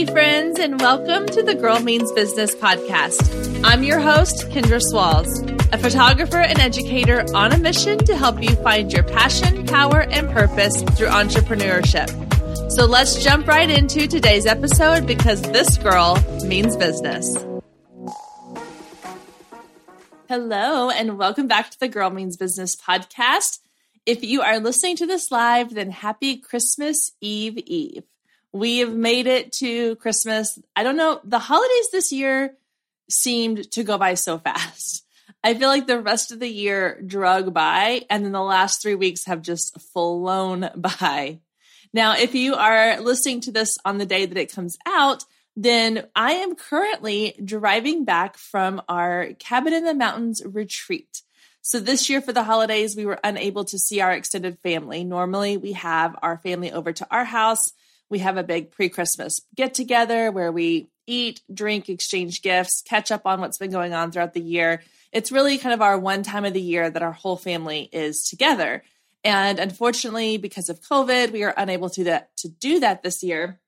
Hey, friends, and welcome to the Girl Means Business podcast. I'm your host, Kendra Swalls, a photographer and educator on a mission to help you find your passion, power, and purpose through entrepreneurship. So let's jump right into today's episode because this girl means business. Hello, and welcome back to the Girl Means Business podcast. If you are listening to this live, then happy Christmas Eve Eve. We have made it to Christmas. I don't know, the holidays this year seemed to go by so fast. I feel like the rest of the year drug by, and then the last three weeks have just flown by. Now, if you are listening to this on the day that it comes out, then I am currently driving back from our Cabin in the Mountains retreat. So this year for the holidays, we were unable to see our extended family. Normally, we have our family over to our house we have a big pre Christmas get together where we eat, drink, exchange gifts, catch up on what's been going on throughout the year. It's really kind of our one time of the year that our whole family is together. And unfortunately, because of COVID, we are unable to, that, to do that this year.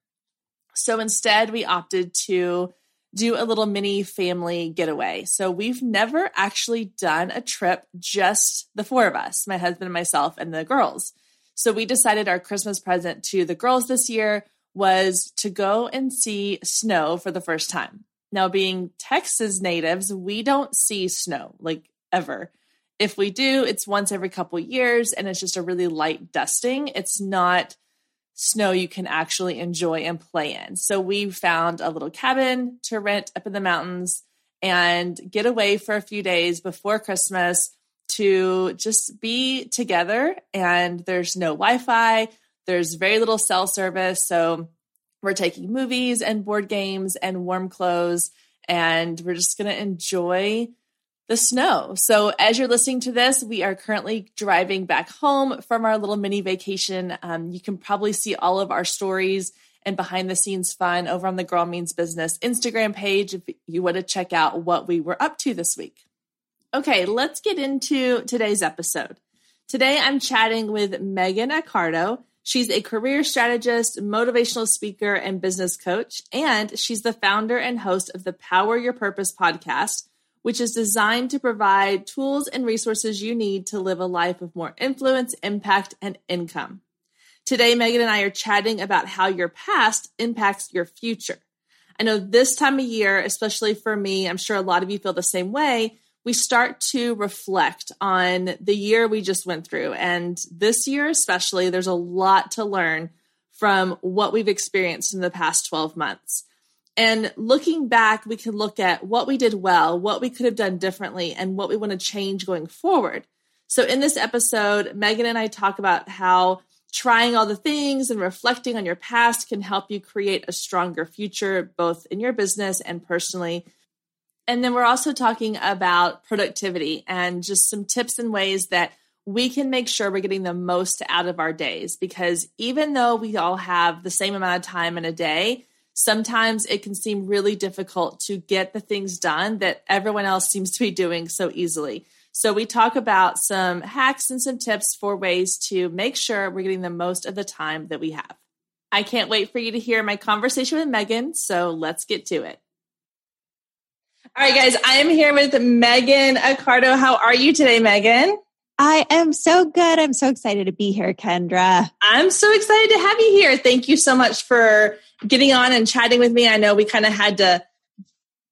So instead, we opted to do a little mini family getaway. So we've never actually done a trip just the four of us, my husband and myself and the girls. So we decided our Christmas present to the girls this year was to go and see snow for the first time. Now, being Texas natives, we don't see snow like ever. If we do, it's once every couple years and it's just a really light dusting. It's not snow you can actually enjoy and play in. So we found a little cabin to rent up in the mountains and get away for a few days before Christmas to just be together and there's no Wi-Fi, there's very little cell service, so we're taking movies and board games and warm clothes and we're just going to enjoy the snow. So, as you're listening to this, we are currently driving back home from our little mini vacation. Um, you can probably see all of our stories and behind the scenes fun over on the Girl Means Business Instagram page if you want to check out what we were up to this week. Okay, let's get into today's episode. Today I'm chatting with Megan Accardo. She's a career strategist, motivational speaker, and business coach, and she's the founder and host of the Power Your Purpose podcast, which is designed to provide tools and resources you need to live a life of more influence, impact, and income. Today, Megan and I are chatting about how your past impacts your future. I know this time of year, especially for me, I'm sure a lot of you feel the same way we start to reflect on the year we just went through. And this year, especially, there's a lot to learn from what we've experienced in the past 12 months. And looking back, we can look at what we did well, what we could have done differently, and what we want to change going forward. So, in this episode, Megan and I talk about how trying all the things and reflecting on your past can help you create a stronger future, both in your business and personally. And then we're also talking about productivity and just some tips and ways that we can make sure we're getting the most out of our days. Because even though we all have the same amount of time in a day, sometimes it can seem really difficult to get the things done that everyone else seems to be doing so easily. So, we talk about some hacks and some tips for ways to make sure we're getting the most of the time that we have. I can't wait for you to hear my conversation with Megan. So, let's get to it. All right, guys, I am here with Megan Accardo. How are you today, Megan? I am so good. I'm so excited to be here, Kendra. I'm so excited to have you here. Thank you so much for getting on and chatting with me. I know we kind of had to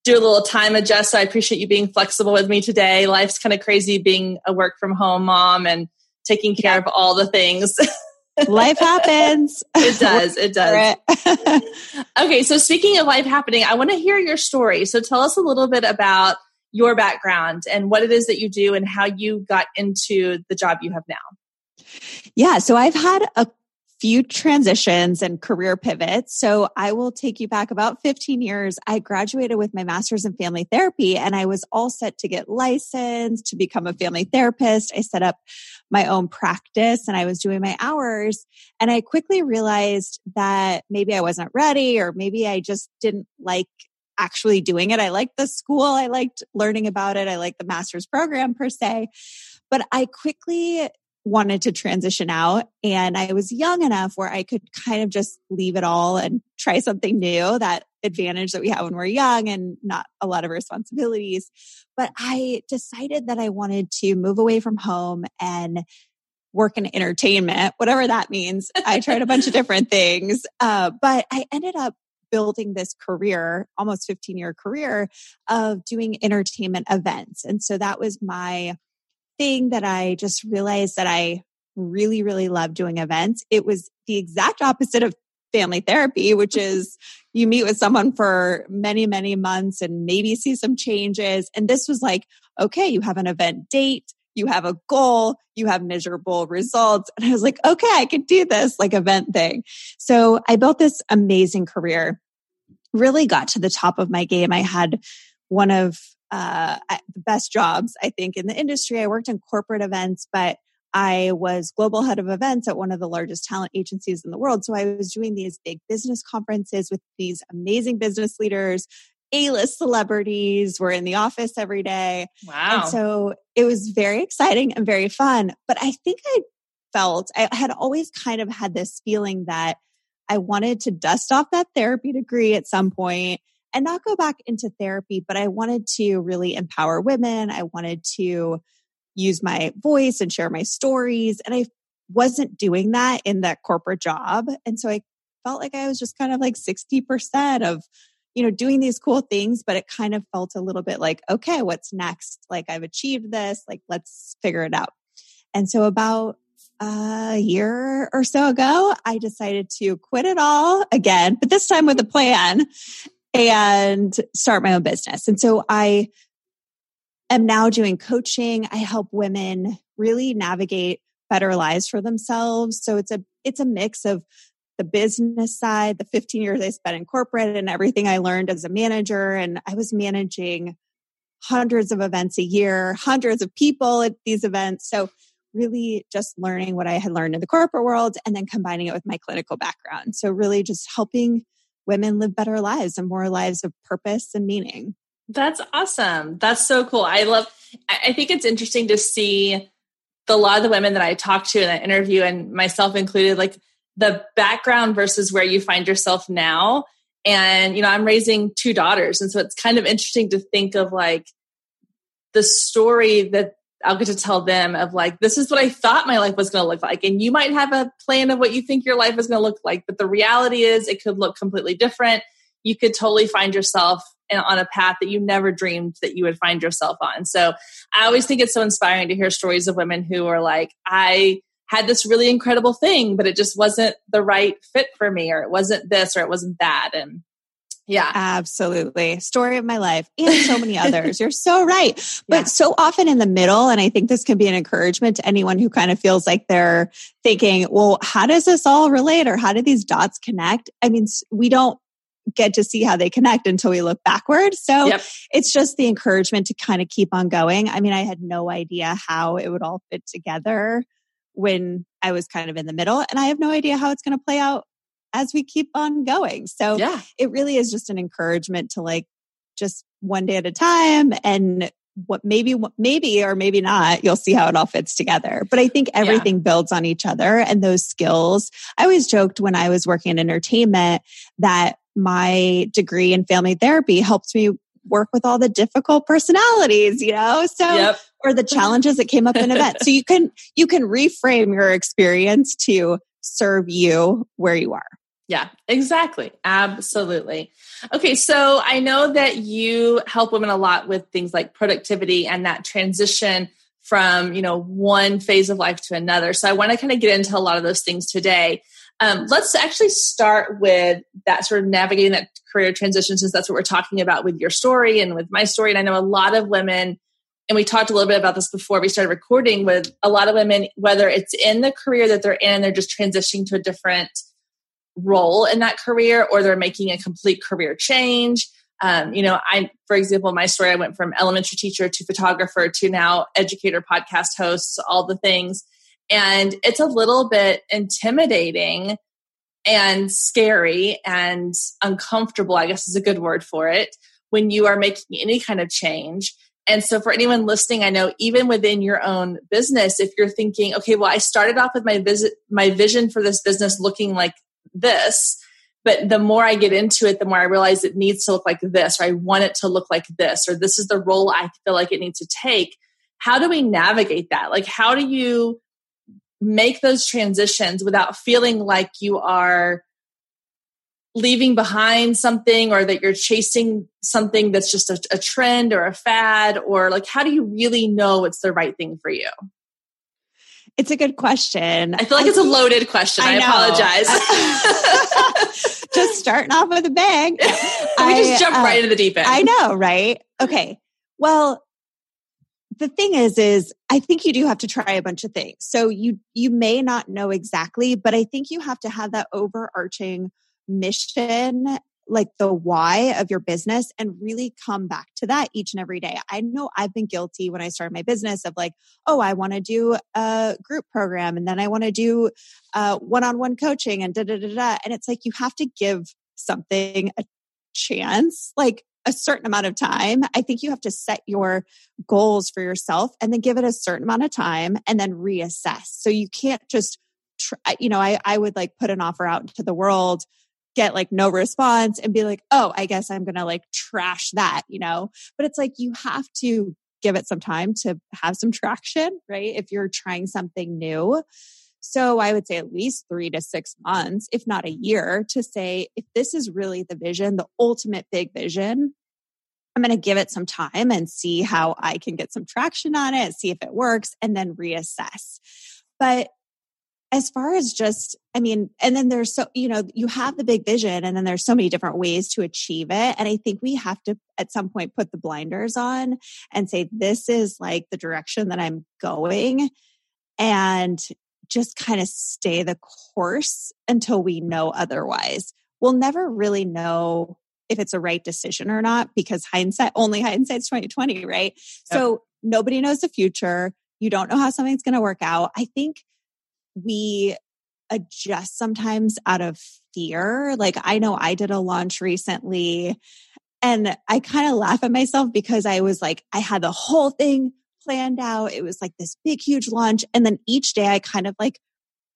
do a little time adjust, so I appreciate you being flexible with me today. Life's kind of crazy being a work from home mom and taking care of all the things. life happens. It does. It does. okay. So speaking of life happening, I want to hear your story. So tell us a little bit about your background and what it is that you do and how you got into the job you have now. Yeah. So I've had a few transitions and career pivots. So I will take you back about 15 years. I graduated with my master's in family therapy and I was all set to get licensed to become a family therapist. I set up my own practice and I was doing my hours. And I quickly realized that maybe I wasn't ready or maybe I just didn't like actually doing it. I liked the school. I liked learning about it. I liked the master's program per se. But I quickly wanted to transition out and I was young enough where I could kind of just leave it all and try something new, that advantage that we have when we're young and not a lot of responsibilities. But I decided that I wanted to move away from home and work in entertainment, whatever that means. I tried a bunch of different things, uh, but I ended up building this career, almost 15 year career of doing entertainment events. And so that was my thing that I just realized that I really, really love doing events. It was the exact opposite of family therapy, which is you meet with someone for many, many months and maybe see some changes. And this was like, okay, you have an event date, you have a goal, you have measurable results. And I was like, okay, I can do this like event thing. So I built this amazing career, really got to the top of my game. I had one of uh, the best jobs, I think, in the industry. I worked in corporate events, but I was global head of events at one of the largest talent agencies in the world. So I was doing these big business conferences with these amazing business leaders. A-list celebrities were in the office every day. Wow. And so it was very exciting and very fun. But I think I felt I had always kind of had this feeling that I wanted to dust off that therapy degree at some point and not go back into therapy, but I wanted to really empower women. I wanted to use my voice and share my stories. And I wasn't doing that in that corporate job. And so I felt like I was just kind of like 60% of, you know, doing these cool things, but it kind of felt a little bit like, okay, what's next? Like I've achieved this, like let's figure it out. And so about a year or so ago, I decided to quit it all again, but this time with a plan and start my own business. And so I am now doing coaching. I help women really navigate better lives for themselves. So it's a it's a mix of the business side, the 15 years I spent in corporate and everything I learned as a manager and I was managing hundreds of events a year, hundreds of people at these events. So really just learning what I had learned in the corporate world and then combining it with my clinical background. So really just helping women live better lives and more lives of purpose and meaning. That's awesome. That's so cool. I love, I think it's interesting to see the, a lot of the women that I talked to in that interview and myself included, like the background versus where you find yourself now. And, you know, I'm raising two daughters. And so it's kind of interesting to think of like the story that I'll get to tell them of like, this is what I thought my life was going to look like. And you might have a plan of what you think your life is going to look like, but the reality is it could look completely different. You could totally find yourself on a path that you never dreamed that you would find yourself on. So I always think it's so inspiring to hear stories of women who are like, I had this really incredible thing, but it just wasn't the right fit for me, or it wasn't this, or it wasn't that. And yeah. Absolutely. Story of my life and so many others. You're so right. But yeah. so often in the middle, and I think this can be an encouragement to anyone who kind of feels like they're thinking, well, how does this all relate or how do these dots connect? I mean, we don't get to see how they connect until we look backward. So yep. it's just the encouragement to kind of keep on going. I mean, I had no idea how it would all fit together when I was kind of in the middle, and I have no idea how it's going to play out as we keep on going. So yeah. it really is just an encouragement to like just one day at a time and what maybe maybe or maybe not you'll see how it all fits together but i think everything yeah. builds on each other and those skills i always joked when i was working in entertainment that my degree in family therapy helped me work with all the difficult personalities you know so yep. or the challenges that came up in events so you can you can reframe your experience to serve you where you are yeah, exactly. Absolutely. Okay, so I know that you help women a lot with things like productivity and that transition from, you know, one phase of life to another. So I want to kind of get into a lot of those things today. Um, let's actually start with that sort of navigating that career transition since that's what we're talking about with your story and with my story. And I know a lot of women, and we talked a little bit about this before we started recording with a lot of women, whether it's in the career that they're in, they're just transitioning to a different role in that career or they're making a complete career change. Um, you know, I, for example, my story, I went from elementary teacher to photographer to now educator, podcast hosts, all the things. And it's a little bit intimidating and scary and uncomfortable, I guess is a good word for it, when you are making any kind of change. And so for anyone listening, I know even within your own business, if you're thinking, okay, well, I started off with my visit, my vision for this business looking like this, but the more I get into it, the more I realize it needs to look like this, or I want it to look like this, or this is the role I feel like it needs to take. How do we navigate that? Like, how do you make those transitions without feeling like you are leaving behind something or that you're chasing something that's just a, a, trend or a fad or like how do you really know it's the right thing for you it's a good question. I feel like I it's a loaded question. I, I apologize. Just starting off with a bang. We I, just jump uh, right into the deep end. I know right? Okay. Well the thing is is i think you do have to try a bunch of things. So you you may not know exactly but i think you have to have that overarching mission like the why of your business and really come back to that each and every day. I know I've been guilty when I started my business of like, oh, I want to do a group program and then I want to do one on one coaching and da da da da. And it's like you have to give something a chance, like a certain amount of time. I think you have to set your goals for yourself and then give it a certain amount of time and then reassess. So you can't just, try, you know, I, I would like put an offer out into the world get like no response and be like, oh, I guess I'm going to like trash that, you know? But it's like you have to give it some time to have some traction, right? If you're trying something new. So I would say at least three to six months, if not a year, to say, if this is really the vision, the ultimate big vision, I'm going to give it some time and see how I can get some traction on it, see if it works, and then reassess. But as far as just i mean and then there's so you know you have the big vision and then there's so many different ways to achieve it. And i think we have to at some point put the blinders on and say this is like the direction that i'm going and just kind of stay the course until we know otherwise. We'll never really know if it's a right decision or not because hindsight only hindsight's 2020 right? Yep. so nobody knows the future. You don't know how something's going to work out. I think we adjust sometimes out of fear. Like I know I did a launch recently and I kind of laugh at myself because I was like, I had the whole thing planned out. It was like this big, huge launch. And then each day I kind of like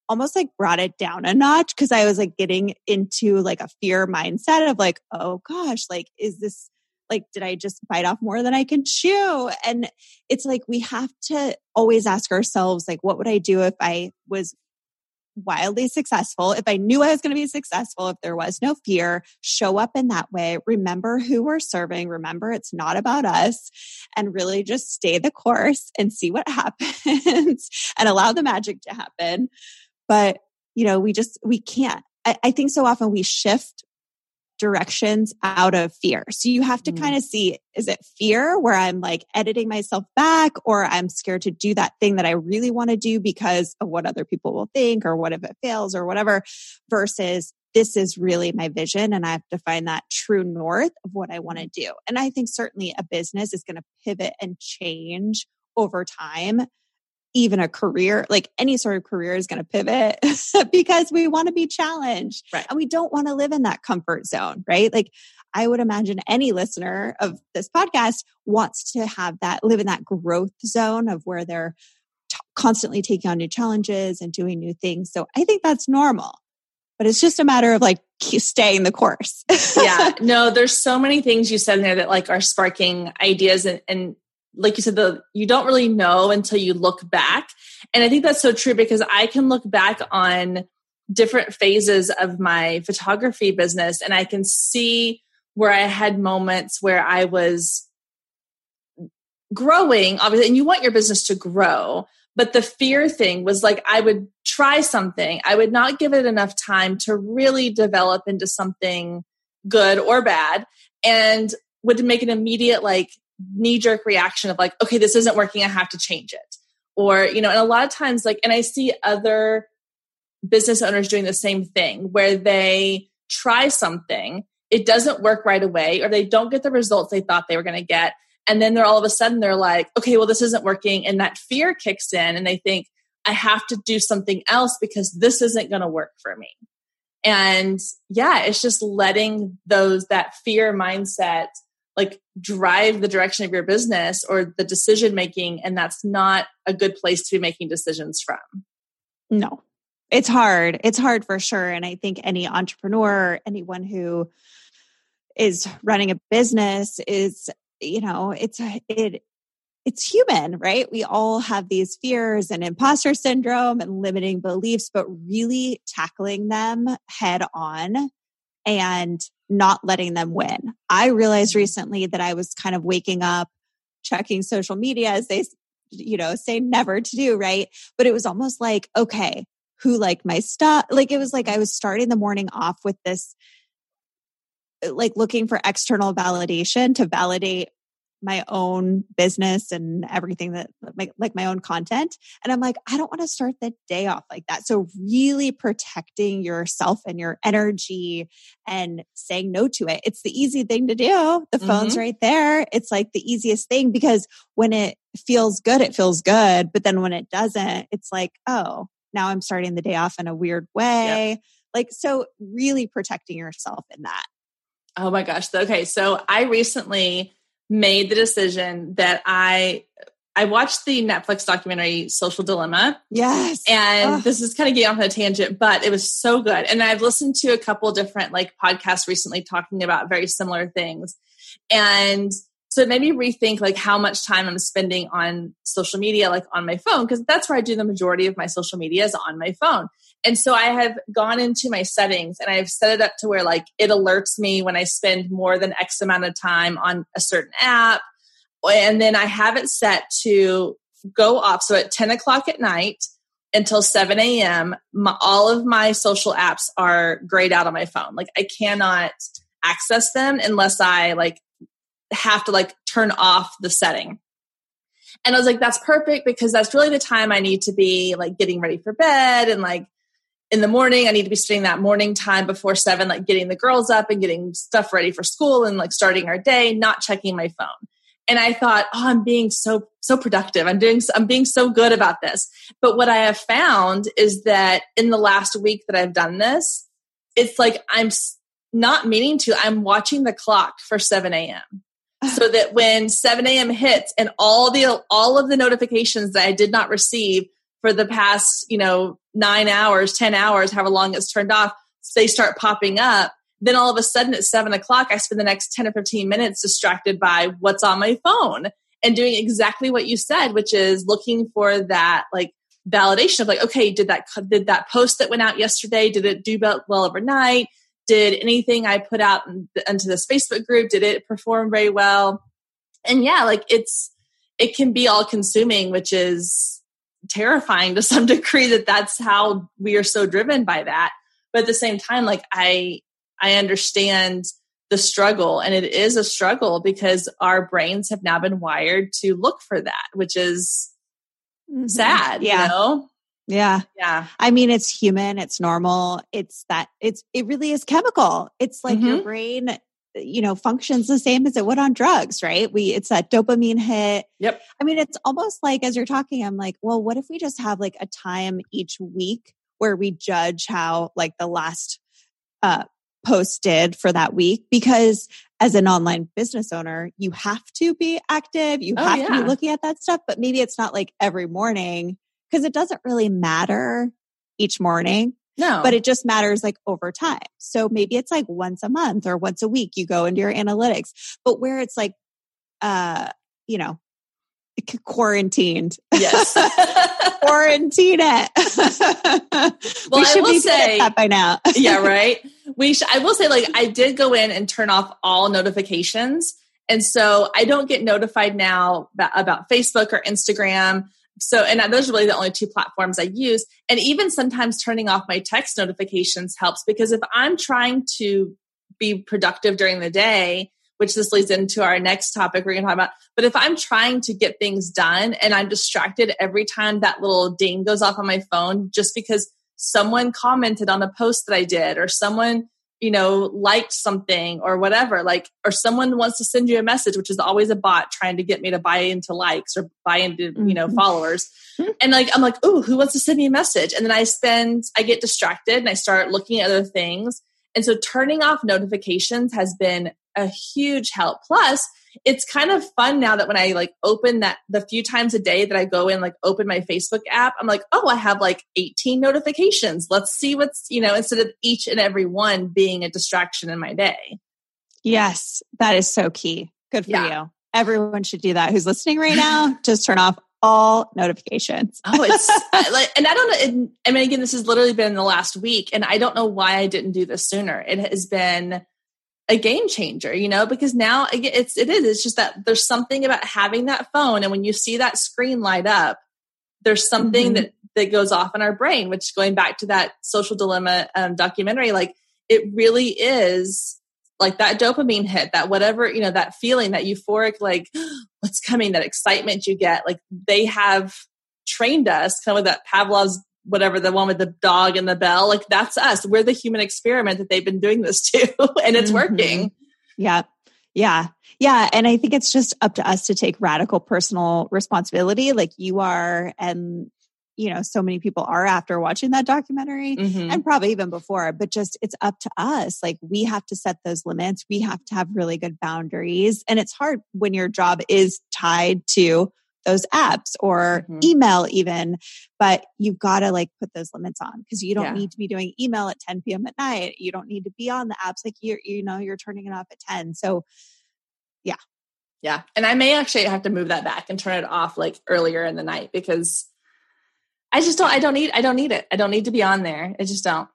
almost like brought it down a notch because I was like getting into like a fear mindset of like, oh gosh, like, is this like, did I just bite off more than I can chew? And it's like we have to always ask ourselves, like, what would I do if I was wildly successful, if I knew I was going to be successful, if there was no fear, show up in that way. Remember who we're serving. Remember it's not about us and really just stay the course and see what happens and allow the magic to happen. But, you know, we just, we can't. I, I think so often we shift directions out of fear. So you have to mm. kind of see is it fear where I'm like editing myself back or I'm scared to do that thing that I really want to do because of what other people will think or what if it fails or whatever versus this is really my vision and I have to find that true north of what I want to do. And I think certainly a business is going to pivot and change over time even a career, like any sort of career is going to pivot because we want to be challenged right. and we don't want to live in that comfort zone, right? Like I would imagine any listener of this podcast wants to have that, live in that growth zone of where they're t- constantly taking on new challenges and doing new things. So I think that's normal, but it's just a matter of like staying the course. yeah. No, there's so many things you said in there that like are sparking ideas and, and like you said, the you don't really know until you look back. And I think that's so true because I can look back on different phases of my photography business and I can see where I had moments where I was growing, obviously, and you want your business to grow. But the fear thing was like I would try something, I would not give it enough time to really develop into something good or bad, and would make an immediate like knee jerk reaction of like, okay, this isn't working. I have to change it. Or, you know, and a lot of times, like, and I see other business owners doing the same thing where they try something, it doesn't work right away, or they don't get the results they thought they were going to get. And then they're all of a sudden, they're like, okay, well, this isn't working. And that fear kicks in, and they think, I have to do something else because this isn't going to work for me. And yeah, it's just letting those, that fear mindset like drive the direction of your business or the decision making and that's not a good place to be making decisions from. No. It's hard. It's hard for sure. And i think any entrepreneur anyone who is running a business is you know it's it it's human right? We all have these fears and imposter syndrome and limiting beliefs but really tackling them head on and not letting them win. I realized mm-hmm. recently that I was kind of waking up, checking social media as they, you know, say never to do, right? But it was almost like, okay, who liked my stuff? Like it was like I was starting the morning off with this, like looking for external validation to validate my own business and everything that like, like my own content and i'm like i don't want to start the day off like that so really protecting yourself and your energy and saying no to it it's the easy thing to do the phone's mm-hmm. right there it's like the easiest thing because when it feels good it feels good but then when it doesn't it's like oh now i'm starting the day off in a weird way yep. like so really protecting yourself in that Oh my gosh. Okay. So I recently made the decision that I I watched the Netflix documentary Social Dilemma. Yes. And this is kind of getting off on a tangent, but it was so good. And I've listened to a couple different like podcasts recently talking about very similar things. And so me rethink like how much time I'm spending on social media, like on my phone, because that's where I do the majority of my social media is on my phone. And so I have gone into my settings and I've set it up to where like it alerts me when I spend more than X amount of time on a certain app. And then I have it set to go off. So at 10 o'clock at night until 7 a.m., my, all of my social apps are grayed out on my phone. Like I cannot access them unless I like have to like turn off the setting. And I was like, that's perfect because that's really the time I need to be like getting ready for bed and like in the morning i need to be spending that morning time before seven like getting the girls up and getting stuff ready for school and like starting our day not checking my phone. And i thought oh i'm being so so productive. I'm doing i'm being so good about this. But what i have found is that in the last week that i've done this it's like i'm not meaning to i'm watching the clock for 7 a.m so that when 7 a.m hits and all the all of the notifications that i did not receive for the past, you know, nine hours, 10 hours, however long it's turned off, they start popping up. Then all of a sudden at seven o'clock, I spend the next 10 or 15 minutes distracted by what's on my phone and doing exactly what you said, which is looking for that like validation of like, okay, did that, did that post that went out yesterday, did it do well overnight? Did anything I put out into this Facebook group, did it perform very well? And yeah, like it's, it can be all consuming, which is terrifying to some degree that that's how we are so driven by that but at the same time like i i understand the struggle and it is a struggle because our brains have now been wired to look for that which is mm-hmm. sad yeah you know? Yeah. Yeah. I mean it's human it's normal it's that it's it really is chemical. It's like mm-hmm. your brain you know functions the same as it would on drugs right? We it's that dopamine hit. Yep. I mean it's almost like as you're talking i'm like well what if we just have like a time each week where we judge how like the last uh post did for that week? Because as an online business owner you have to be active you oh, have yeah. to be looking at that stuff but maybe it's not like every morning because it doesn't really matter each morning no. But it just matters like over time. So maybe it's like once a month or once a week you go into your analytics. But where it's like uh, you know, quarantined. Yes. Quarantine it. well, we should I will be say that by now. yeah, right. We should, I will say like I did go in and turn off all notifications. And so I don't get notified now about, about Facebook or Instagram so and those are really the only two platforms i use. And even sometimes turning off my text notifications helps because if i'm trying to be productive during the day which this leads into our next topic we're going to talk about but if i'm trying to get things done and i'm distracted every time that little ding goes off on my phone just because someone commented on a post that i did or someone you know, liked something or whatever, like, or someone wants to send you a message, which is always a bot trying to get me to buy into likes or buy into, mm-hmm. you know, mm-hmm. followers. And like, I'm like, oh, who wants to send me a message? And then I spend, I get distracted and I start looking at other things. And so turning off notifications has been a huge help. Plus, it's kind of fun now that when I like open that the few times a day that I go in, like open my Facebook app, I'm like, oh, I have like 18 notifications. Let's see what's, you know, instead of each and every one being a distraction in my day. Yes, that is so key. Good for yeah. you. Everyone should do that. Who's listening right now? Just turn off all notifications. oh, it's like, and I don't know. It, I mean, again, this has literally been the last week, and I don't know why I didn't do this sooner. It has been a game changer, you know, because now it's it is. It's just that there's something about having that phone, and when you see that screen light up, there's something mm-hmm. that that goes off in our brain. Which going back to that social dilemma um, documentary, like it really is like that dopamine hit, that whatever you know, that feeling, that euphoric, like what's coming, that excitement you get. Like they have trained us, kind of with that Pavlov's whatever the one with the dog and the bell like that's us. We're the human experiment that they've been doing this to and it's mm-hmm. working. Yeah. Yeah. Yeah. And i think it's just up to us to take radical personal responsibility like you are and you know so many people are after watching that documentary mm-hmm. and probably even before but just it's up to us. Like we have to set those limits. We have to have really good boundaries. And it's hard when your job is tied to those apps or mm-hmm. email even but you've got to like put those limits on because you don't yeah. need to be doing email at 10 p.m at night. You don't need to be on the apps like you're you know you're turning it off at 10 so yeah. Yeah and i may actually have to move that back and turn it off like earlier in the night because i just don't i don't need i don't need it. I don't need to be on there. I just don't.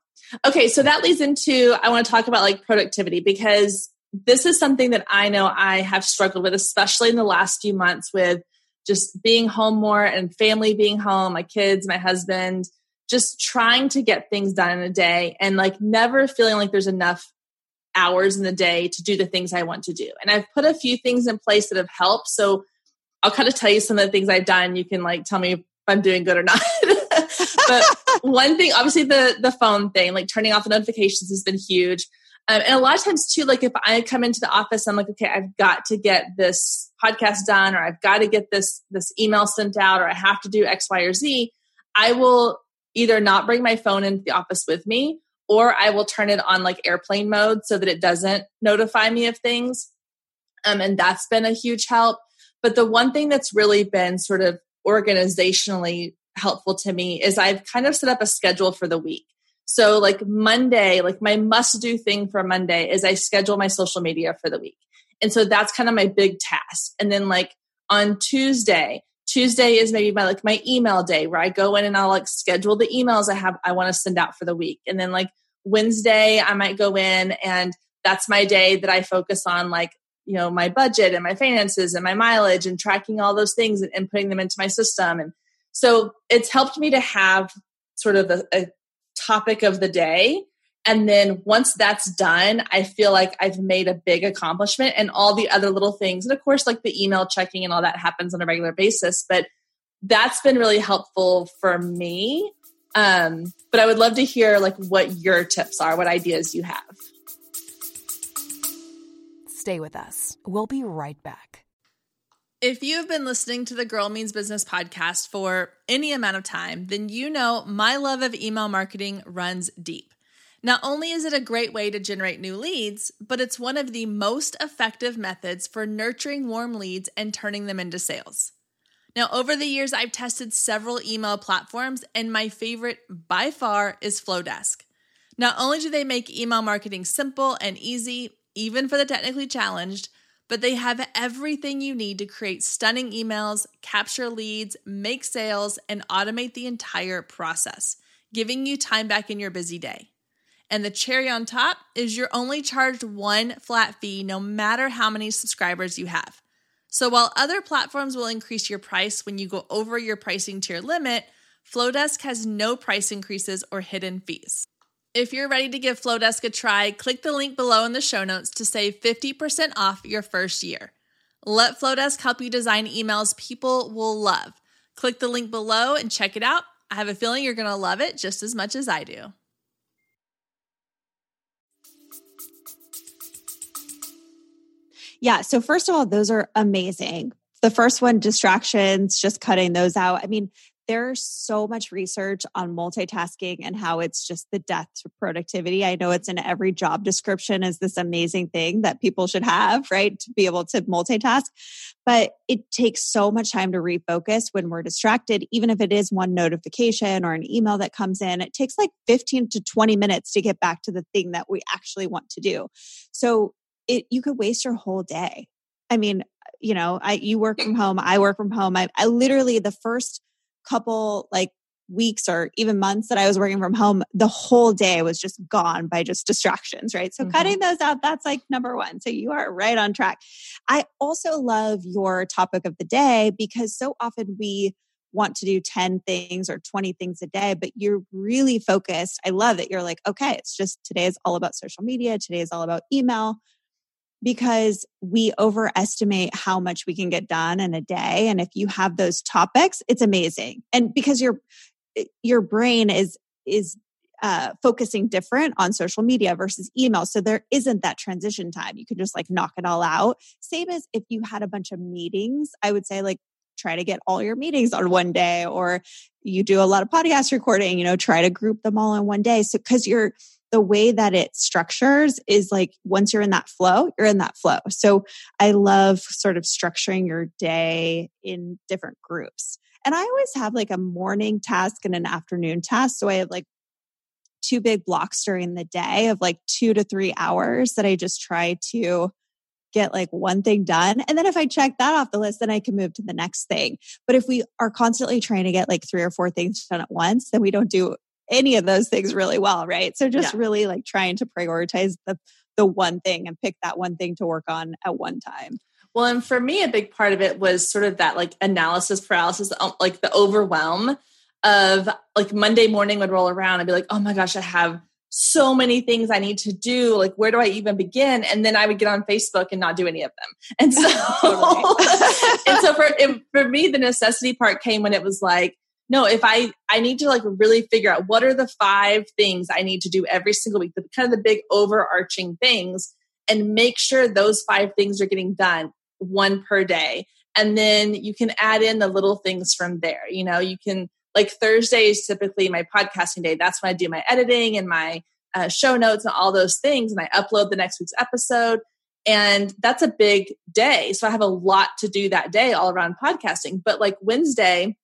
Okay so that leads into i want to talk about like productivity because this is something that i know i have struggled with especially in the last few months with just being home more and family being home, my kids, my husband, just trying to get things done in a day and like never feeling like there's enough hours in the day to do the things I want to do. And I've put a few things in place that have helped. So I'll kind of tell you some of the things I've done. You can like tell me if I'm doing good or not. but one thing, obviously the the phone thing, like turning off the notifications has been huge. Um, and a lot of times too, like if I come into the office, I'm like, okay, I've got to get this podcast done, or I've got to get this this email sent out, or I have to do X, Y, or Z. I will either not bring my phone into the office with me, or I will turn it on like airplane mode so that it doesn't notify me of things. Um, and that's been a huge help. But the one thing that's really been sort of organizationally helpful to me is I've kind of set up a schedule for the week. So like Monday, like my must do thing for Monday is I schedule my social media for the week. And so that's kind of my big task. And then like on Tuesday, Tuesday is maybe my like my email day where I go in and I'll like schedule the emails I have I want to send out for the week. And then like Wednesday I might go in and that's my day that I focus on like you know my budget and my finances and my mileage and tracking all those things and, and putting them into my system and so it's helped me to have sort of a, a topic of the day. And then once that's done, I feel like I've made a big accomplishment and all the other little things. And of course, like the email checking and all that happens on a regular basis. But that's been really helpful for me. Um, but I would love to hear like what your tips are, what ideas you have. Stay with us. We'll be right back. If you've been listening to the Girl Means Business podcast for any amount of time, then you know my love of email marketing runs deep. Not only is it a great way to generate new leads, but it's one of the most effective methods for nurturing warm leads and turning them into sales. Now, over the years, I've tested several email platforms, and my favorite by far is Flodesk. Not only do they make email marketing simple and easy, even for the technically challenged, but they have everything you need to create stunning emails, capture leads, make sales, and automate the entire process, giving you time back in your busy day. And the cherry on top is you're only charged one flat fee no matter how many subscribers you have. So while other platforms will increase your price when you go over your pricing tier limit, Flodesk has no price increases or hidden fees. If you're ready to give Flodesk a try, click the link below in the show notes to save 50% off your first year. Let Flodesk help you design emails people will love. Click the link below and check it out. I have a feeling you're going to love it just as much as I do. Yeah. So, first of all, those are amazing. The first one, distractions, just cutting those out. I mean, there's so much research on multitasking and how it's just the death to productivity. I know it's in every job description as this amazing thing that people should have, right? To be able to multitask. But it takes so much time to refocus when we're distracted, even if it is one notification or an email that comes in. It takes like 15 to 20 minutes to get back to the thing that we actually want to do. So it, you could waste your whole day. I mean, you know, I you work from home, I work from home. I, I literally the first couple like weeks or even months that I was working from home, the whole day was just gone by just distractions, right? So mm-hmm. cutting those out, that's like number one. So you are right on track. I also love your topic of the day because so often we want to do 10 things or 20 things a day, but you're really focused. I love that you're like, okay, it's just today is all about social media. Today is all about email because we overestimate how much we can get done in a day and if you have those topics it's amazing and because your eh, your brain is is uh, focusing different on social media versus email. So there isn't that transition time. You can just like knock it all out. Same as if you had a bunch of meetings, I would say like try to get all your meetings on one day or you do a lot of podcast recording, you know, try to group them all in one day. So cause you're the way that it structures is like once you're in that flow, you're in that flow. So I love sort of structuring your day in different groups. And I always have like a morning task and an afternoon task. So I have like two big blocks during the day of like two to three hours that I just try to get like one thing done. And then if I check that off the list, then I can move to the next thing. But if we are constantly trying to get like three or four things done at once, then we don't do any of those things really well, right? So just yeah. really like trying to prioritize the the one thing and pick that one thing to work on at one time. Well, and for me, a big part of it was sort of that like analysis paralysis, um, like the overwhelm of like Monday morning would roll around and be like, oh my gosh, I have so many things I need to do. Like, where do I even begin? And then I would get on Facebook and not do any of them. And so, and so for, it, for me, the necessity part came when it was like, no if i i need to like really figure out what are the five things i need to do every single week the kind of the big overarching things and make sure those five things are getting done one per day. And then you can add in the little things from there you know you can like thursday is typically my podcasting day. That's when i do my editing and my uh, show notes and all those things and i upload the next week's episode. And that's a big day. So i have a lot to do that day all around podcasting. But like wednesday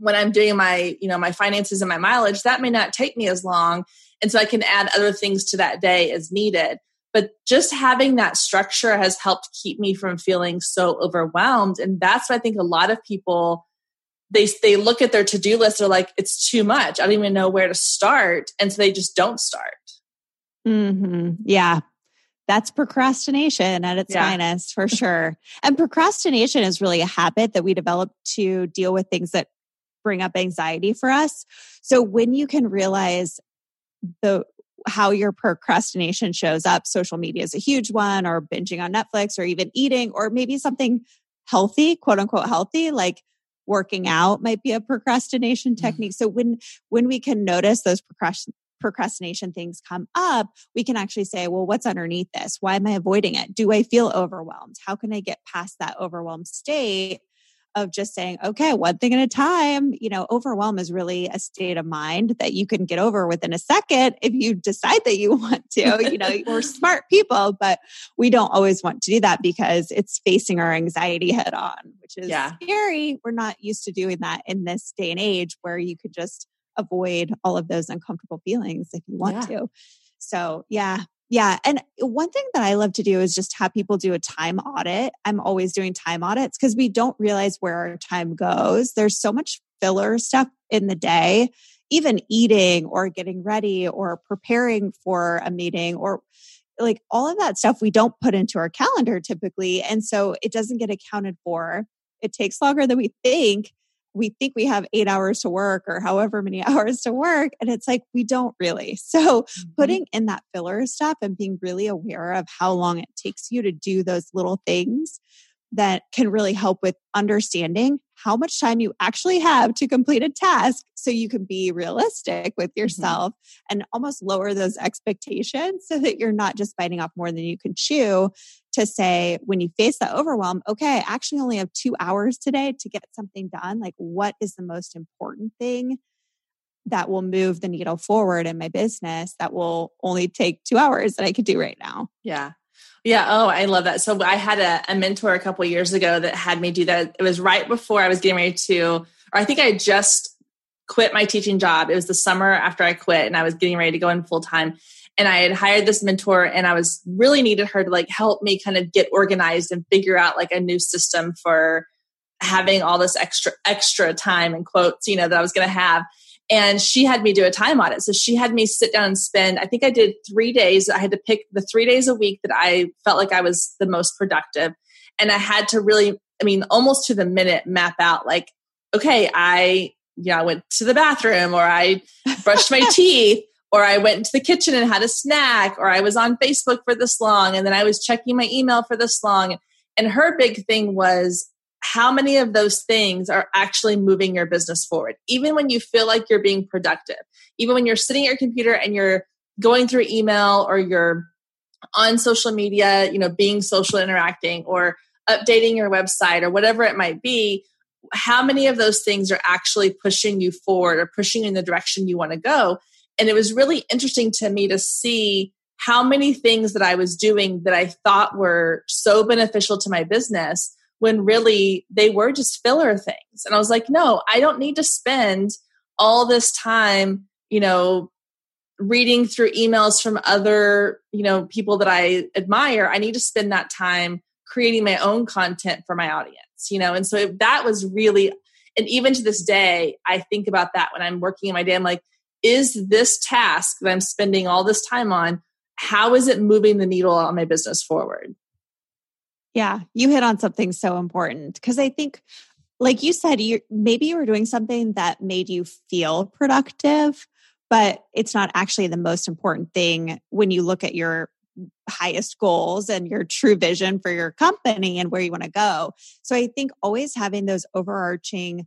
when I'm doing my, you know, my finances and my mileage, that may not take me as long. And so I can add other things to that day as needed. But just having that structure has helped keep me from feeling so overwhelmed. And that's what I think a lot of people they they look at their to-do list, they're like, it's too much. I don't even know where to start. And so they just don't start. Mm-hmm. Yeah. That's procrastination at its yeah. finest for sure. and procrastination is really a habit that we develop to deal with things that bring up anxiety for us. So when you can realize the how your procrastination shows up, social media is a huge one, or binging on Netflix, or even eating, or maybe something healthy, quote unquote healthy, like working out might be a procrastination mm-hmm. technique. So when when we can notice those procrastination procrastination things come up, we can actually say, well, what's underneath this? Why am I avoiding it? Do I feel overwhelmed? How can I get past that overwhelmed state of just saying, okay, one thing at a time. You know, overwhelm is really a state of mind that you can get over within a second if you decide that you want to. You know, we're smart people, but we don't always want to do that because it's facing our anxiety head on, which is yeah. scary. We're not used to doing that in this day and age where you could just avoid all of those uncomfortable feelings if you want yeah. to. So, yeah, yeah. And one thing that I love to do is just have people do a time audit. I'm always doing time audits because we don't realize where our time goes. There's so much filler stuff in the day, even eating or getting ready or preparing for a meeting or like all of that stuff we don't put into our calendar typically. And so it doesn't get accounted for. It takes longer than we think we think we have eight hours to work or however many hours to work. And it's like, we don't really. So mm-hmm. putting in that filler stuff and being really aware of how long it takes you to do those little things that can really help with understanding how much time you actually have to complete a task so you can be realistic with mm-hmm. yourself mm-hmm. and almost lower those expectations so that you're not just biting off more than you can chew to say when you face that overwhelm okay I actually only have 2 hours today to get something done like what is the most important thing that will move the needle forward in my business that will only take 2 hours that I could do right now yeah yeah. Oh, I love that. So I had a, a mentor a couple years ago that had me do that. It was right before I was getting ready to, or I think I just quit my teaching job. It was the summer after I quit and I was getting ready to go in full time. And I had hired this mentor and I was really needed her to like help me kind of get organized and figure out like a new system for having all this extra extra time and quotes, you know, that I was going to have and she had me do a time audit. So she had me sit down and spend, I think I did three days. I had to pick the three days a week that I felt like I was the most productive. And I had to really, I mean, almost to the minute map out like, okay, I, you know, I went to the bathroom or I brushed my teeth or I went into the kitchen and had a snack or I was on Facebook for this long and then I was checking my email for this long. And her big thing was how many of those things are actually moving your business forward? Even when you feel like you're being productive even when you're sitting at your computer and you're going through email or you're on social media you know being social interacting or updating your website or whatever it might be how many of those things are actually pushing you forward or pushing in the direction you want to go? And it was really interesting to me to see how many things that i was doing that i thought were so beneficial to my business when really they were just filler things. And I was like, no, I don't need to spend all this time, you know, reading through emails from other, you know, people that I admire. I need to spend that time creating my own content for my audience, you know. And so that was really and even to this day, I think about that when I'm working in my day. I'm like, is this task that I'm spending all this time on, how is it moving the needle on my business forward? Yeah, you hit on something so important because I think, like you said, you maybe you were doing something that made you feel productive, but it's not actually the most important thing when you look at your highest goals and your true vision for your company and where you want to go. So I think always having those overarching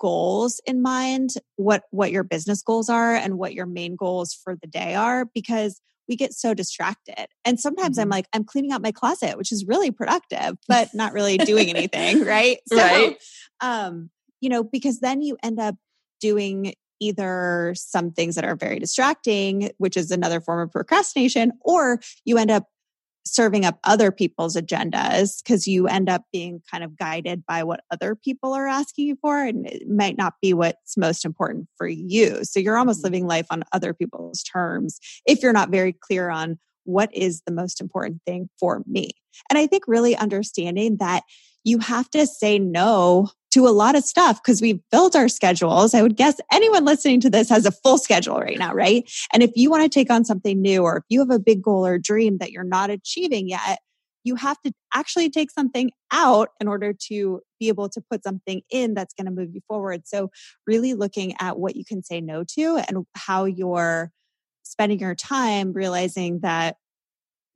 goals in mind what what your business goals are and what your main goals for the day are because we get so distracted. And sometimes mm-hmm. I'm like, I'm cleaning out my closet, which is really productive, but not really doing anything, right? So, right. Um, you know, because then you end up doing either some things that are very distracting, which is another form of procrastination, or you end up serving up other people's agendas because you end up being kind of guided by what other people are asking you for and it might not be what's most important for you so you're almost mm-hmm. living life on other people's terms if you're not very clear on what is the most important thing for me and i think really understanding that you have to say no to a lot of stuff because we've built our schedules. I would guess anyone listening to this has a full schedule right now, right? And if you want to take on something new or if you have a big goal or dream that you're not achieving yet, you have to actually take something out in order to be able to put something in that's going to move you forward. So, really looking at what you can say no to and how you're spending your time, realizing that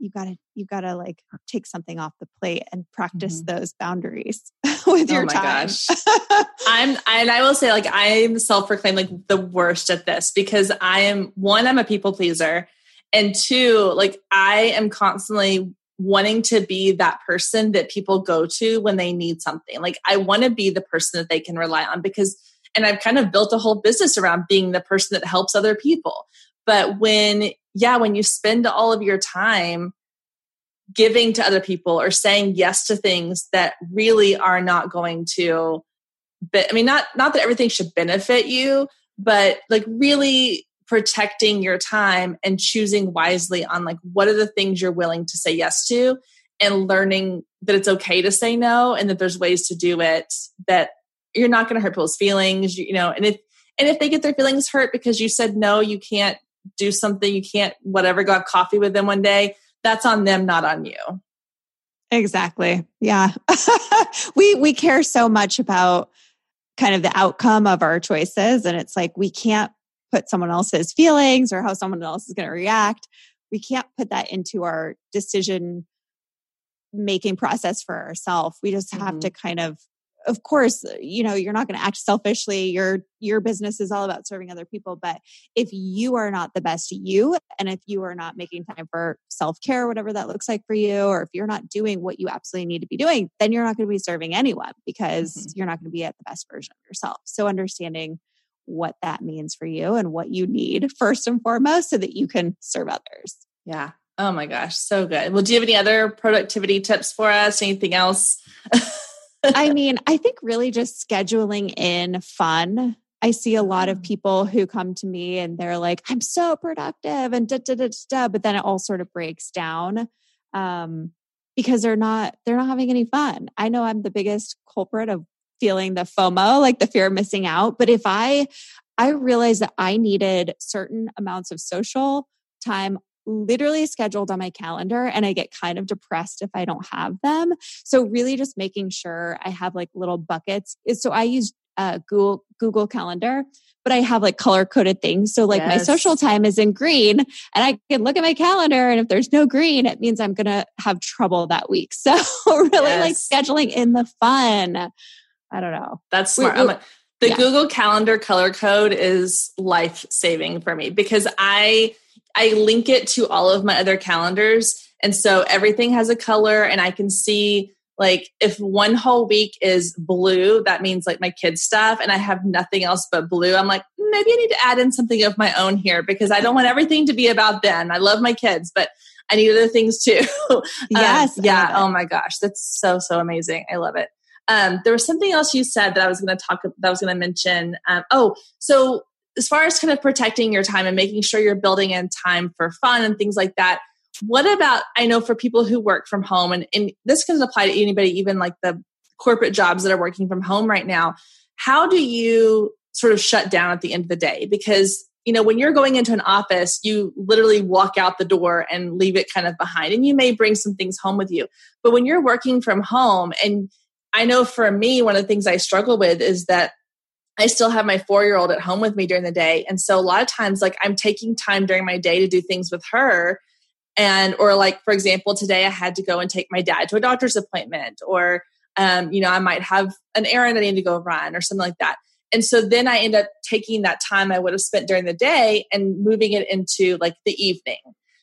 you gotta you gotta like take something off the plate and practice mm-hmm. those boundaries with your oh my time. gosh i'm and i will say like i'm self-proclaimed like the worst at this because i am one i'm a people pleaser and two like i am constantly wanting to be that person that people go to when they need something like i want to be the person that they can rely on because and i've kind of built a whole business around being the person that helps other people but when yeah, when you spend all of your time giving to other people or saying yes to things that really are not going to but I mean not not that everything should benefit you, but like really protecting your time and choosing wisely on like what are the things you're willing to say yes to and learning that it's okay to say no and that there's ways to do it that you're not going to hurt people's feelings you know and if and if they get their feelings hurt because you said no you can't do something you can't whatever go have coffee with them one day that's on them not on you. Exactly. Yeah. We we care so much about kind of the outcome of our choices and it's like we can't put someone else's feelings or how someone else is going to react. We can't put that into our decision making process for ourselves we just have mm-hmm. to kind of of course, you know, you're not going to act selfishly. Your your business is all about serving other people, but if you are not the best you and if you are not making time for self-care whatever that looks like for you or if you're not doing what you absolutely need to be doing, then you're not going to be serving anyone because mm-hmm. you're not going to be at the best version of yourself. So understanding what that means for you and what you need first and foremost so that you can serve others. Yeah. Oh my gosh, so good. Well, do you have any other productivity tips for us? Anything else? I mean, I think really just scheduling in fun. I see a lot of mm. people who come to me and they're like, I'm so productive and da da da da, but then it all sort of breaks down um, because they're not they're not having any fun. I know I'm the biggest culprit of feeling the FOMO, like the fear of missing out. But if I I realized that I needed certain amounts of social time literally scheduled on my calendar and I get kind of depressed if I don't have them. So really just making sure I have like little buckets. Is so I use uh, Google Google Calendar, but I have like color coded things. So like yes. my social time is in green, and I can look at my calendar, and if there's no green, it means I'm gonna have trouble that week. So really yes. like scheduling in the fun. I don't know. That's smart. We're, we're, the yeah. Google Calendar color code is life saving for me because I I link it to all of my other calendars. And so everything has a color and I can see like if one whole week is blue, that means like my kids stuff and I have nothing else but blue. I'm like, maybe I need to add in something of my own here because I don't want everything to be about them. I love my kids, but I need other things too. Um, yes. Um, yeah. Oh my gosh. That's so, so amazing. I love it. Um, there was something else you said that I was going to talk, that I was going to mention. Um, oh, so as far as kind of protecting your time and making sure you're building in time for fun and things like that, what about, I know for people who work from home, and, and this can apply to anybody, even like the corporate jobs that are working from home right now, how do you sort of shut down at the end of the day? Because you know when you're going into an office you literally walk out the door and leave it kind of behind and you may bring some things home with you but when you're working from home and i know for me one of the things i struggle with is that I still have my four year old at home with me during the day. And so a lot of times, like I'm taking time during my day to do things with her. And, or like, for example, today I had to go and take my dad to a doctor's appointment, or, um, you know, I might have an errand I need to go run or something like that. And so then I end up taking that time I would have spent during the day and moving it into like the evening.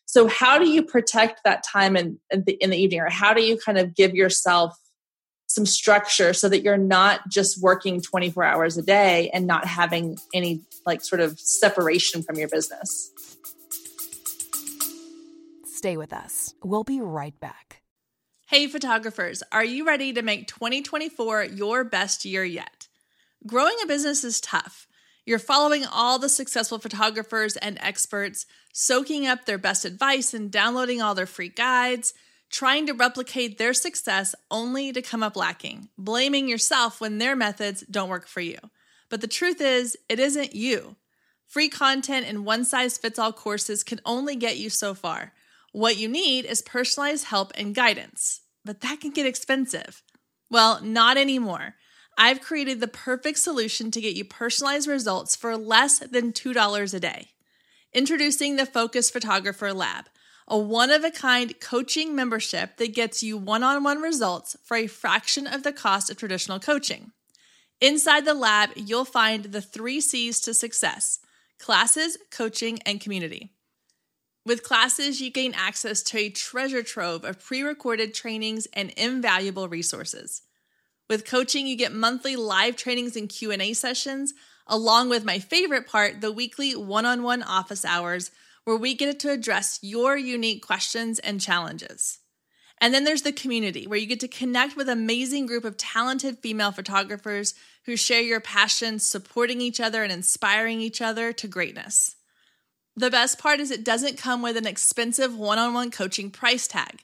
So how do you protect that time in, in, the, in the evening or how do you kind of give yourself some structure so that you're not just working 24 hours a day and not having any like sort of separation from your business. Stay with us. We'll be right back. Hey, photographers, are you ready to make 2024 your best year yet? Growing a business is tough. You're following all the successful photographers and experts, soaking up their best advice and downloading all their free guides trying to replicate their success only to come up lacking, blaming yourself when their methods don't work for you. But the truth is, it isn't you. Free content and one size fits all courses can only get you so far. What you need is personalized help and guidance, but that can get expensive. Well, not anymore. I've created the perfect solution to get you personalized results for less than $2 a day. Introducing the Focus Photographer Lab a one of a kind coaching membership that gets you one on one results for a fraction of the cost of traditional coaching. Inside the lab, you'll find the three C's to success classes, coaching, and community. With classes, you gain access to a treasure trove of pre recorded trainings and invaluable resources. With coaching, you get monthly live trainings and Q&A sessions, along with my favorite part, the weekly one-on-one office hours where we get to address your unique questions and challenges. And then there's the community, where you get to connect with an amazing group of talented female photographers who share your passion, supporting each other and inspiring each other to greatness. The best part is it doesn't come with an expensive one on one coaching price tag.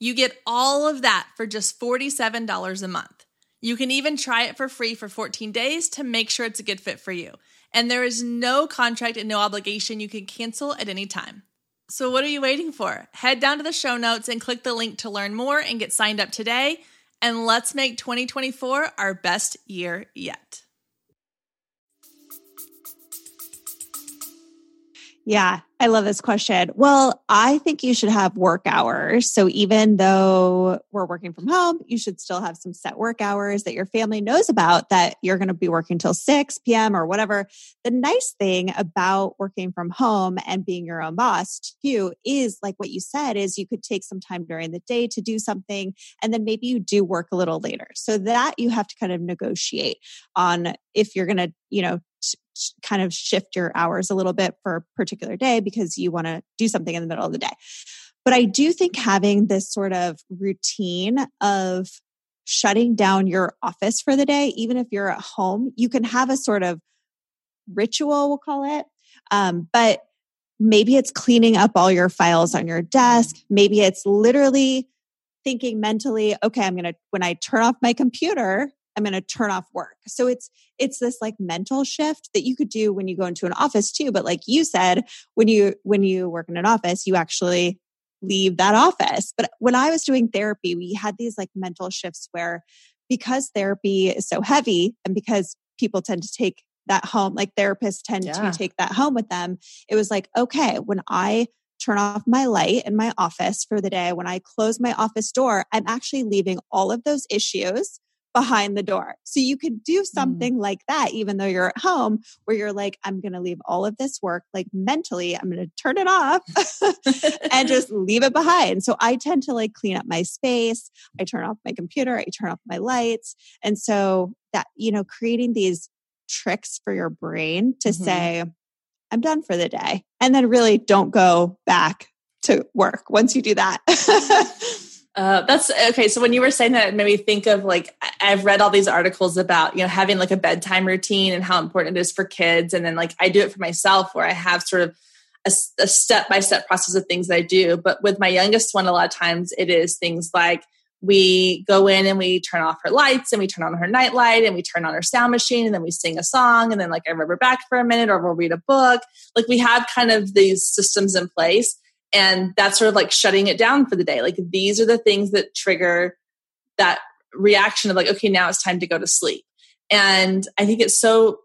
You get all of that for just $47 a month. You can even try it for free for 14 days to make sure it's a good fit for you and there is no contract and no obligation. You can cancel at any time. So, what are you waiting for? Head down to the show notes and click the link to learn more and get signed up today. And let's make 2024 our best year yet. Yeah, I love this question. Well, I think you should have work hours. So even though we're working from home, you should still have some set work hours that your family knows about that you're going to be working till 6 p.m. or whatever. The nice thing about working from home and being your own boss too is like what you said is you could take some time during the day to do something and then maybe you do work a little later. So that you have to kind of negotiate on if you're going to, you know, kind of shift your hours a little bit for a particular day because you want to do something in the middle of the day. But I do think having this sort of routine of shutting down your office for the day, even if you're at home, you can have a sort of ritual, we'll call it. Um, but maybe it's cleaning up all your files on your desk. Maybe it's literally thinking mentally, okay, I'm going to, when I turn off my computer, I'm going to turn off work. So it's it's this like mental shift that you could do when you go into an office too, but like you said, when you when you work in an office, you actually leave that office. But when I was doing therapy, we had these like mental shifts where because therapy is so heavy and because people tend to take that home, like therapists tend yeah. to take that home with them, it was like, okay, when I turn off my light in my office for the day, when I close my office door, I'm actually leaving all of those issues behind the door. So you could do mm. something mm. like that, even though you're at home, where you're like, I'm going to leave all of this work, like mentally, I'm going to turn it off and just leave it behind. So I tend to like clean up my space. I turn off my computer, I turn off my lights. And so that, you know, creating these tricks for your brain to mm-hmm. say, I'm done for the day. And then really don't go back to work once you do that. Uh, that's okay. So when you were saying that, it made me think of like I've read all these articles about you know having like a bedtime routine and how important it is for kids, and then like I do it for myself where I have sort of a step by step process of things that I do. But with my youngest one, a lot of times it is things like we go in and we turn off her lights and we turn on her night light and we turn on her sound machine and then we sing a song and then like I rub her back for a minute or we'll read a book. Like we have kind of these systems in place and that's sort of like shutting it down for the day. Like these are the things that trigger that reaction of like okay now it's time to go to sleep. And i think it's so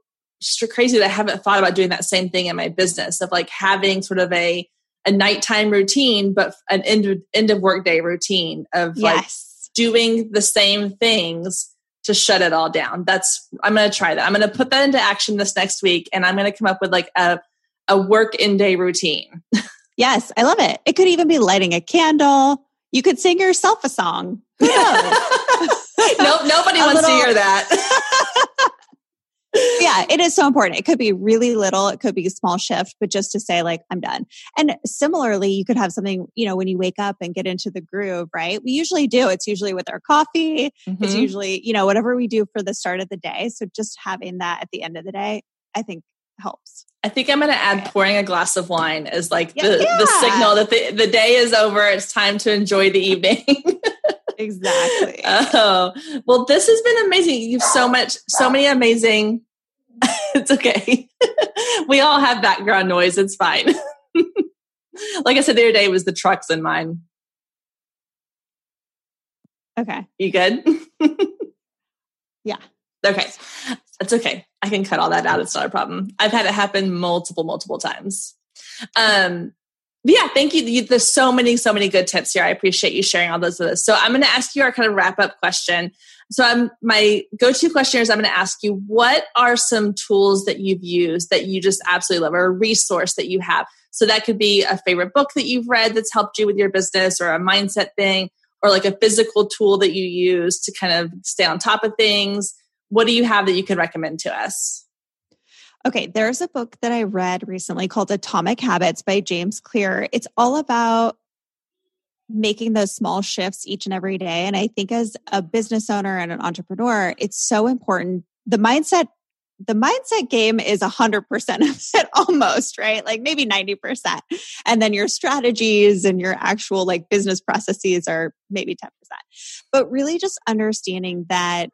crazy that i haven't thought about doing that same thing in my business of like having sort of a a nighttime routine but an end of, end of workday routine of yes. like doing the same things to shut it all down. That's i'm going to try that. I'm going to put that into action this next week and i'm going to come up with like a a work in day routine Yes, I love it. It could even be lighting a candle. You could sing yourself a song. Who nope, nobody wants little... to hear that. yeah, it is so important. It could be really little, it could be a small shift, but just to say, like, I'm done. And similarly, you could have something, you know, when you wake up and get into the groove, right? We usually do. It's usually with our coffee, mm-hmm. it's usually, you know, whatever we do for the start of the day. So just having that at the end of the day, I think helps. I think I'm going to add pouring a glass of wine as like yeah, the, the signal that the, the day is over. It's time to enjoy the evening. exactly. Oh, well, this has been amazing. You've so much, so many amazing. it's okay. we all have background noise. It's fine. like I said the other day, it was the trucks in mine. Okay. You good? yeah. Okay. That's okay. I can cut all that out. It's not a problem. I've had it happen multiple, multiple times. Um, yeah, thank you. There's so many, so many good tips here. I appreciate you sharing all those with us. So I'm going to ask you our kind of wrap up question. So I'm my go-to question is I'm going to ask you what are some tools that you've used that you just absolutely love or a resource that you have. So that could be a favorite book that you've read that's helped you with your business or a mindset thing or like a physical tool that you use to kind of stay on top of things what do you have that you could recommend to us? Okay, there's a book that I read recently called Atomic Habits by James Clear. It's all about making those small shifts each and every day. And I think as a business owner and an entrepreneur, it's so important. The mindset the mindset game is a 100% of it almost, right? Like maybe 90%. And then your strategies and your actual like business processes are maybe 10%. But really just understanding that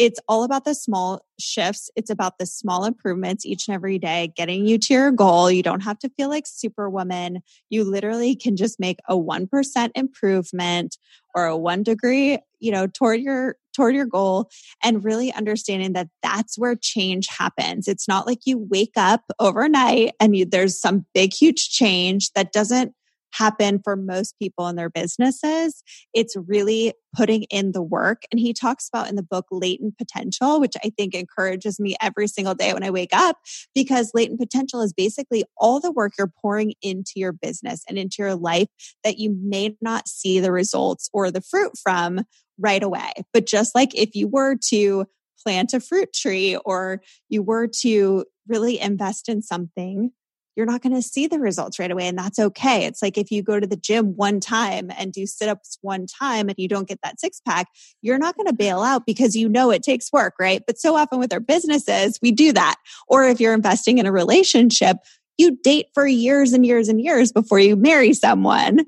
it's all about the small shifts. It's about the small improvements each and every day, getting you to your goal. You don't have to feel like superwoman. You literally can just make a 1% improvement or a one degree, you know, toward your, toward your goal and really understanding that that's where change happens. It's not like you wake up overnight and you, there's some big, huge change that doesn't happen for most people in their businesses. It's really putting in the work. And he talks about in the book latent potential, which I think encourages me every single day when I wake up because latent potential is basically all the work you're pouring into your business and into your life that you may not see the results or the fruit from right away. But just like if you were to plant a fruit tree or you were to really invest in something you're not going to see the results right away. And that's okay. It's like if you go to the gym one time and do sit ups one time and you don't get that six pack, you're not going to bail out because you know it takes work, right? But so often with our businesses, we do that. Or if you're investing in a relationship, you date for years and years and years before you marry someone.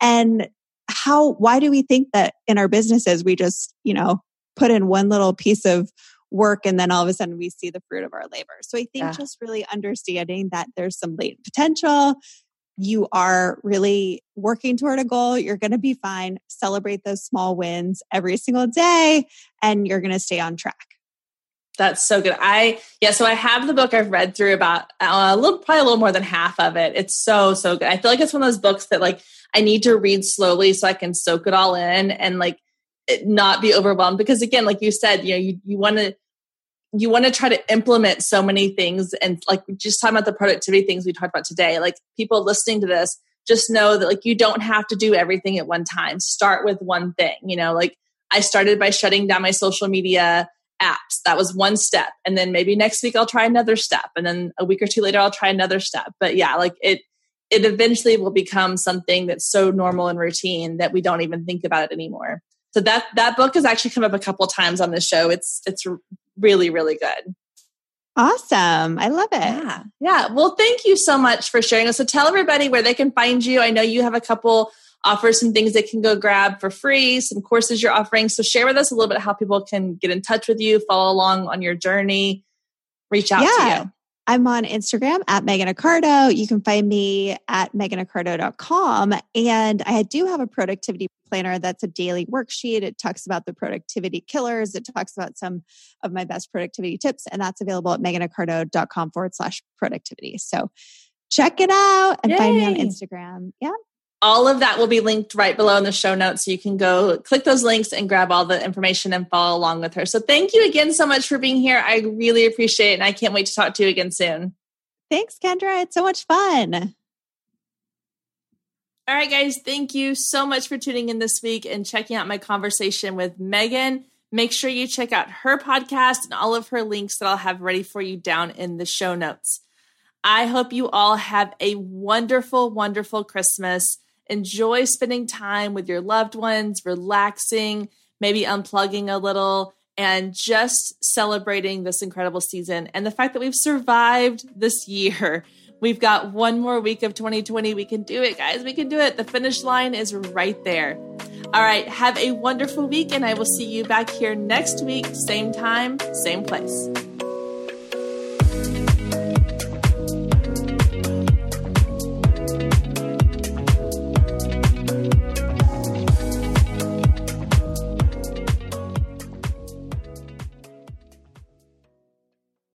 And how, why do we think that in our businesses, we just, you know, put in one little piece of work and then all of a sudden we see the fruit of our labor. So I think yeah. just really understanding that there's some latent potential. You are really working toward a goal. You're going to be fine. Celebrate those small wins every single day and you're going to stay on track. That's so good. I yeah, so I have the book. I've read through about uh, a little, probably a little more than half of it. It's so so good. I feel like it's one of those books that like I need to read slowly so I can soak it all in and like not be overwhelmed because again like you said you know you, you want to you want to try to implement so many things and like just talking about the productivity things we talked about today like people listening to this just know that like you don't have to do everything at one time. Start with one thing you know like i started by shutting down my social media apps. That was one step. And then maybe next week i'll try another step. And then a week or two later i'll try another step. But yeah like it it eventually will become something that's so normal and routine that we don't even think about it anymore so that that book has actually come up a couple times on the show. It's it's really really good. Awesome. I love it. Yeah. Yeah. Well, thank you so much for sharing us. So tell everybody where they can find you. I know you have a couple offers, some things they can go grab for free, some courses you're offering. So share with us a little bit how people can get in touch with you, follow along on your journey, reach out yeah. to you. I'm on Instagram at Megan Accardo. You can find me at meganaccardo.com. And I do have a productivity planner that's a daily worksheet. It talks about the productivity killers. It talks about some of my best productivity tips. And that's available at meganaccardo.com forward slash productivity. So check it out and Yay. find me on Instagram. Yeah all of that will be linked right below in the show notes. So you can go click those links and grab all the information and follow along with her. So thank you again so much for being here. I really appreciate it. And I can't wait to talk to you again soon. Thanks, Kendra. It's so much fun. All right, guys, thank you so much for tuning in this week and checking out my conversation with Megan. Make sure you check out her podcast and all of her links that I'll have ready for you down in the show notes. I hope you all have a wonderful, wonderful Christmas enjoy spending time with your loved ones, relaxing, maybe unplugging a little, and just celebrating this incredible season and the fact that we've survived this year. We've got one more week of 2020. We can do it, guys. We can do it. The finish line is right there. All right. Have a wonderful week, and I will see you back here next week, same time, same place.